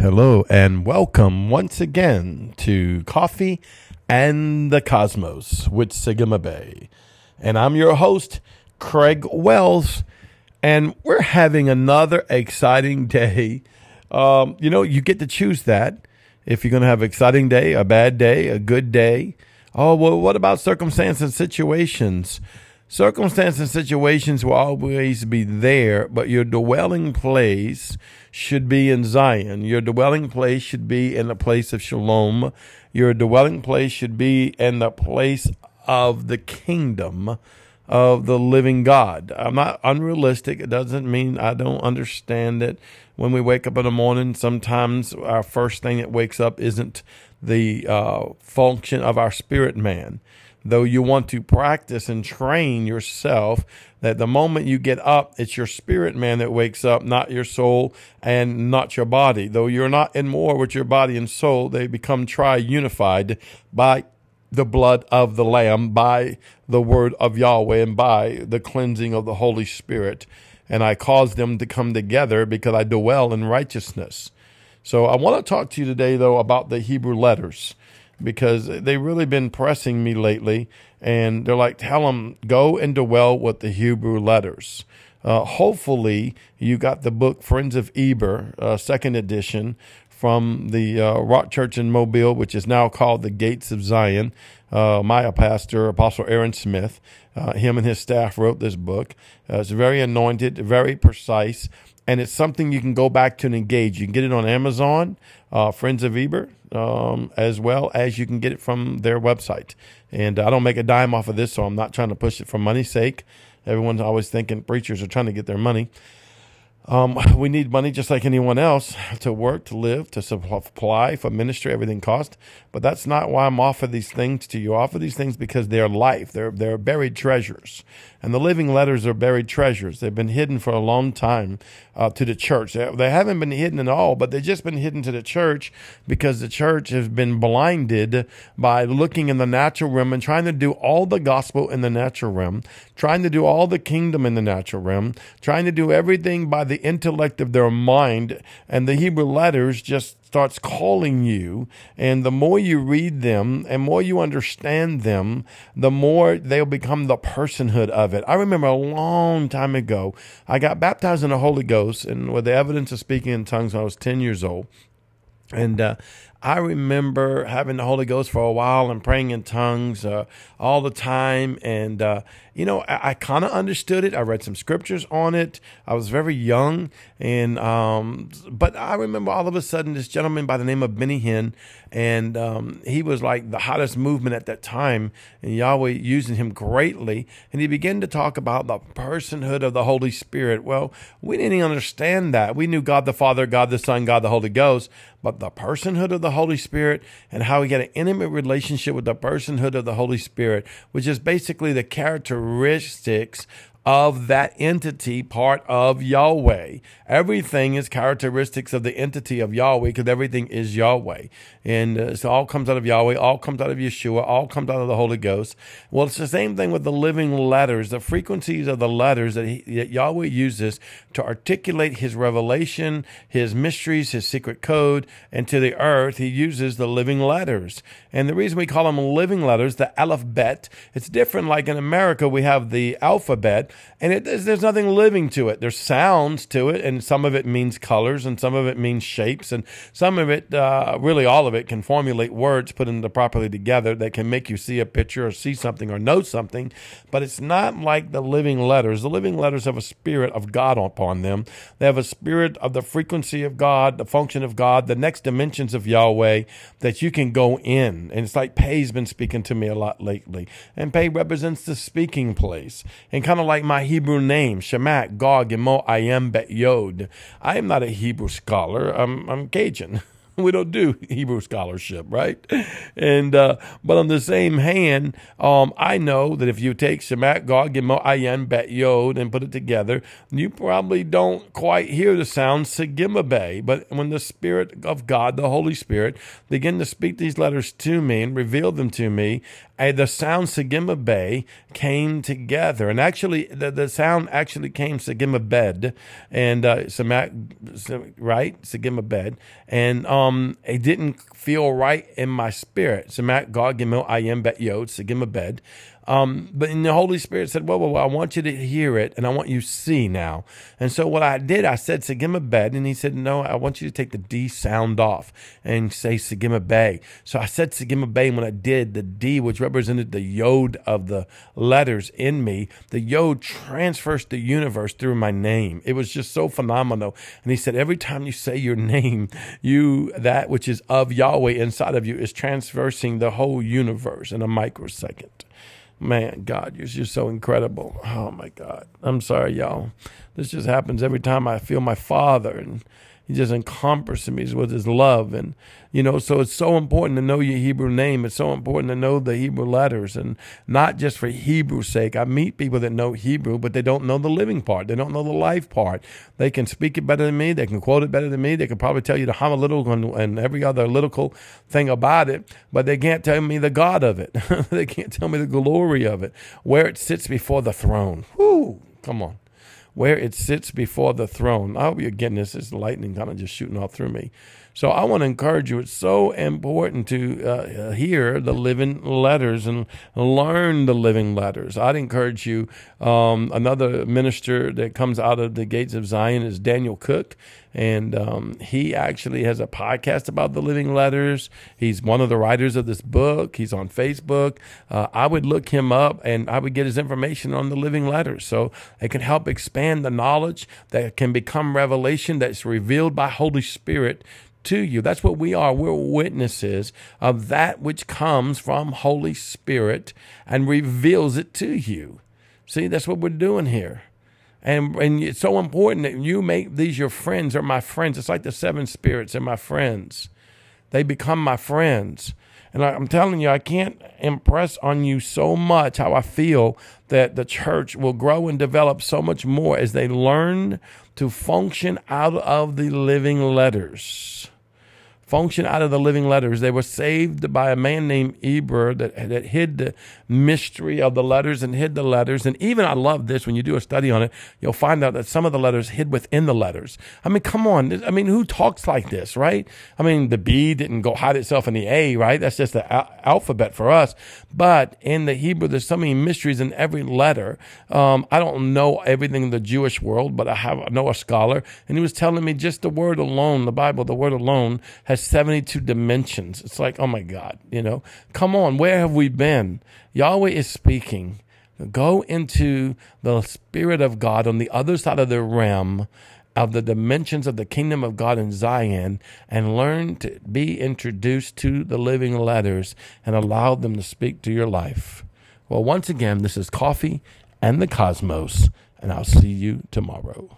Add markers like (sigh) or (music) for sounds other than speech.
Hello and welcome once again to Coffee and the Cosmos with Sigma Bay. And I'm your host, Craig Wells, and we're having another exciting day. Um, you know, you get to choose that. If you're going to have an exciting day, a bad day, a good day. Oh, well, what about circumstances and situations? Circumstances and situations will always be there, but your dwelling place should be in Zion. Your dwelling place should be in the place of shalom. Your dwelling place should be in the place of the kingdom of the living God. I'm not unrealistic. It doesn't mean I don't understand it. When we wake up in the morning, sometimes our first thing that wakes up isn't the uh, function of our spirit man though you want to practice and train yourself that the moment you get up, it's your spirit man that wakes up, not your soul and not your body. Though you're not in war with your body and soul, they become tri unified by the blood of the Lamb, by the word of Yahweh, and by the cleansing of the Holy Spirit. And I cause them to come together because I dwell in righteousness. So I want to talk to you today, though, about the Hebrew letters because they've really been pressing me lately. And they're like, tell them, go and dwell with the Hebrew letters. Uh, hopefully, you got the book Friends of Eber, uh, second edition, from the uh, Rock Church in Mobile, which is now called the Gates of Zion. Uh, my pastor, Apostle Aaron Smith, uh, him and his staff wrote this book. Uh, it's very anointed, very precise, and it's something you can go back to and engage. You can get it on Amazon, Friends of Eber, um, as well as you can get it from their website. And I don't make a dime off of this, so I'm not trying to push it for money's sake. Everyone's always thinking preachers are trying to get their money. Um, (laughs) we need money just like anyone else to work, to live, to supply for ministry. Everything costs, but that's not why I'm offering these things to you. I offer these things because they're life. They're they're buried treasures, and the living letters are buried treasures. They've been hidden for a long time uh, to the church. They, they haven't been hidden at all, but they've just been hidden to the church because the church has been blinded by looking in the natural realm and trying to do all the gospel in the natural realm, trying to do all the kingdom in the natural realm, trying to do everything by the intellect of their mind, and the Hebrew letters just starts calling you. And the more you read them and more you understand them the more they'll become the personhood of it. I remember a long time ago i got baptized in the holy ghost and with the evidence of speaking in tongues when i was 10 years old. And uh, I remember having the Holy Ghost for a while and praying in tongues uh, all the time. And, uh, you know, I, I kind of understood it. I read some scriptures on it. I was very young. And, um, but I remember all of a sudden this gentleman by the name of Benny Hinn, and um, he was like the hottest movement at that time, and Yahweh using him greatly. And he began to talk about the personhood of the Holy Spirit. Well, we didn't understand that. We knew God the Father, God the Son, God the Holy Ghost, but the personhood of the Holy Spirit and how we get an intimate relationship with the personhood of the Holy Spirit, which is basically the characteristics of that entity part of Yahweh. Everything is characteristics of the entity of Yahweh because everything is Yahweh. And uh, so all comes out of Yahweh, all comes out of Yeshua, all comes out of the Holy Ghost. Well, it's the same thing with the living letters, the frequencies of the letters that, he, that Yahweh uses to articulate his revelation, his mysteries, his secret code, and to the earth, he uses the living letters. And the reason we call them living letters, the alphabet, it's different. Like in America, we have the alphabet and it, there's, nothing living to it. There's sounds to it, and some of it means colors, and some of it means shapes, and some of it, uh, really all of it, can formulate words put into properly together that can make you see a picture or see something or know something. But it's not like the living letters. The living letters have a spirit of God upon them. They have a spirit of the frequency of God, the function of God, the next dimensions of Yahweh that you can go in. And it's like Pei's been speaking to me a lot lately, and Pei represents the speaking place, and kind of like my Hebrew name, Shemak, Gog, Gemo, Ayem, Bet Yod. I am not a Hebrew scholar. I'm, I'm Cajun. (laughs) we don't do (laughs) Hebrew scholarship, right? And uh, but on the same hand, um, I know that if you take Shemak, Gog, Gimel, Ayin, Bet, Yod, and put it together, you probably don't quite hear the sound Sigimabe. But when the Spirit of God, the Holy Spirit, begin to speak these letters to me and reveal them to me, the sound Sagima Bay came together, and actually, the, the sound actually came Sagima Bed, and uh, Samak, right, Sagima Bed, and um, it didn't feel right in my spirit. Samak God Gimel Ayem Bet Yod Sagima Bed. Um, but the Holy Spirit said, well, well, well, I want you to hear it and I want you to see now. And so what I did, I said Sagima Bed, and he said, no, I want you to take the D sound off and say Sagima Bay. So I said Sagima Bay, and when I did, the D, which represented the yod of the letters in me, the yod transfers the universe through my name. It was just so phenomenal. And he said, every time you say your name, you, that which is of Yahweh inside of you is transversing the whole universe in a microsecond. Man, God, you're just so incredible. Oh my God. I'm sorry, y'all. This just happens every time I feel my father and he just encompasses me with his love. And, you know, so it's so important to know your Hebrew name. It's so important to know the Hebrew letters and not just for Hebrew's sake. I meet people that know Hebrew, but they don't know the living part. They don't know the life part. They can speak it better than me. They can quote it better than me. They can probably tell you the homiletical and, and every other lyrical thing about it, but they can't tell me the God of it. (laughs) they can't tell me the glory of it, where it sits before the throne. Whoo, come on where it sits before the throne. I hope you're getting this. It's lightning kind of just shooting all through me. So I want to encourage you. It's so important to uh, hear the living letters and learn the living letters. I'd encourage you. Um, another minister that comes out of the gates of Zion is Daniel Cook, and um, he actually has a podcast about the living letters. He's one of the writers of this book. He's on Facebook. Uh, I would look him up, and I would get his information on the living letters, so it can help expand the knowledge that can become revelation that's revealed by Holy Spirit to you. That's what we are. We're witnesses of that which comes from Holy Spirit and reveals it to you. See, that's what we're doing here. And, and it's so important that you make these your friends or my friends. It's like the seven spirits are my friends. They become my friends. And I'm telling you, I can't impress on you so much how I feel that the church will grow and develop so much more as they learn to function out of the living letters function out of the living letters. They were saved by a man named Eber that, that hid the mystery of the letters and hid the letters. And even I love this when you do a study on it, you'll find out that some of the letters hid within the letters. I mean, come on. I mean, who talks like this, right? I mean, the B didn't go hide itself in the A, right? That's just the al- alphabet for us. But in the Hebrew, there's so many mysteries in every letter. Um, I don't know everything in the Jewish world, but I have I know a scholar, and he was telling me just the word alone, the Bible, the word alone has has 72 dimensions. It's like, oh my God, you know, come on, where have we been? Yahweh is speaking. Go into the Spirit of God on the other side of the realm of the dimensions of the kingdom of God in Zion and learn to be introduced to the living letters and allow them to speak to your life. Well, once again, this is Coffee and the Cosmos, and I'll see you tomorrow.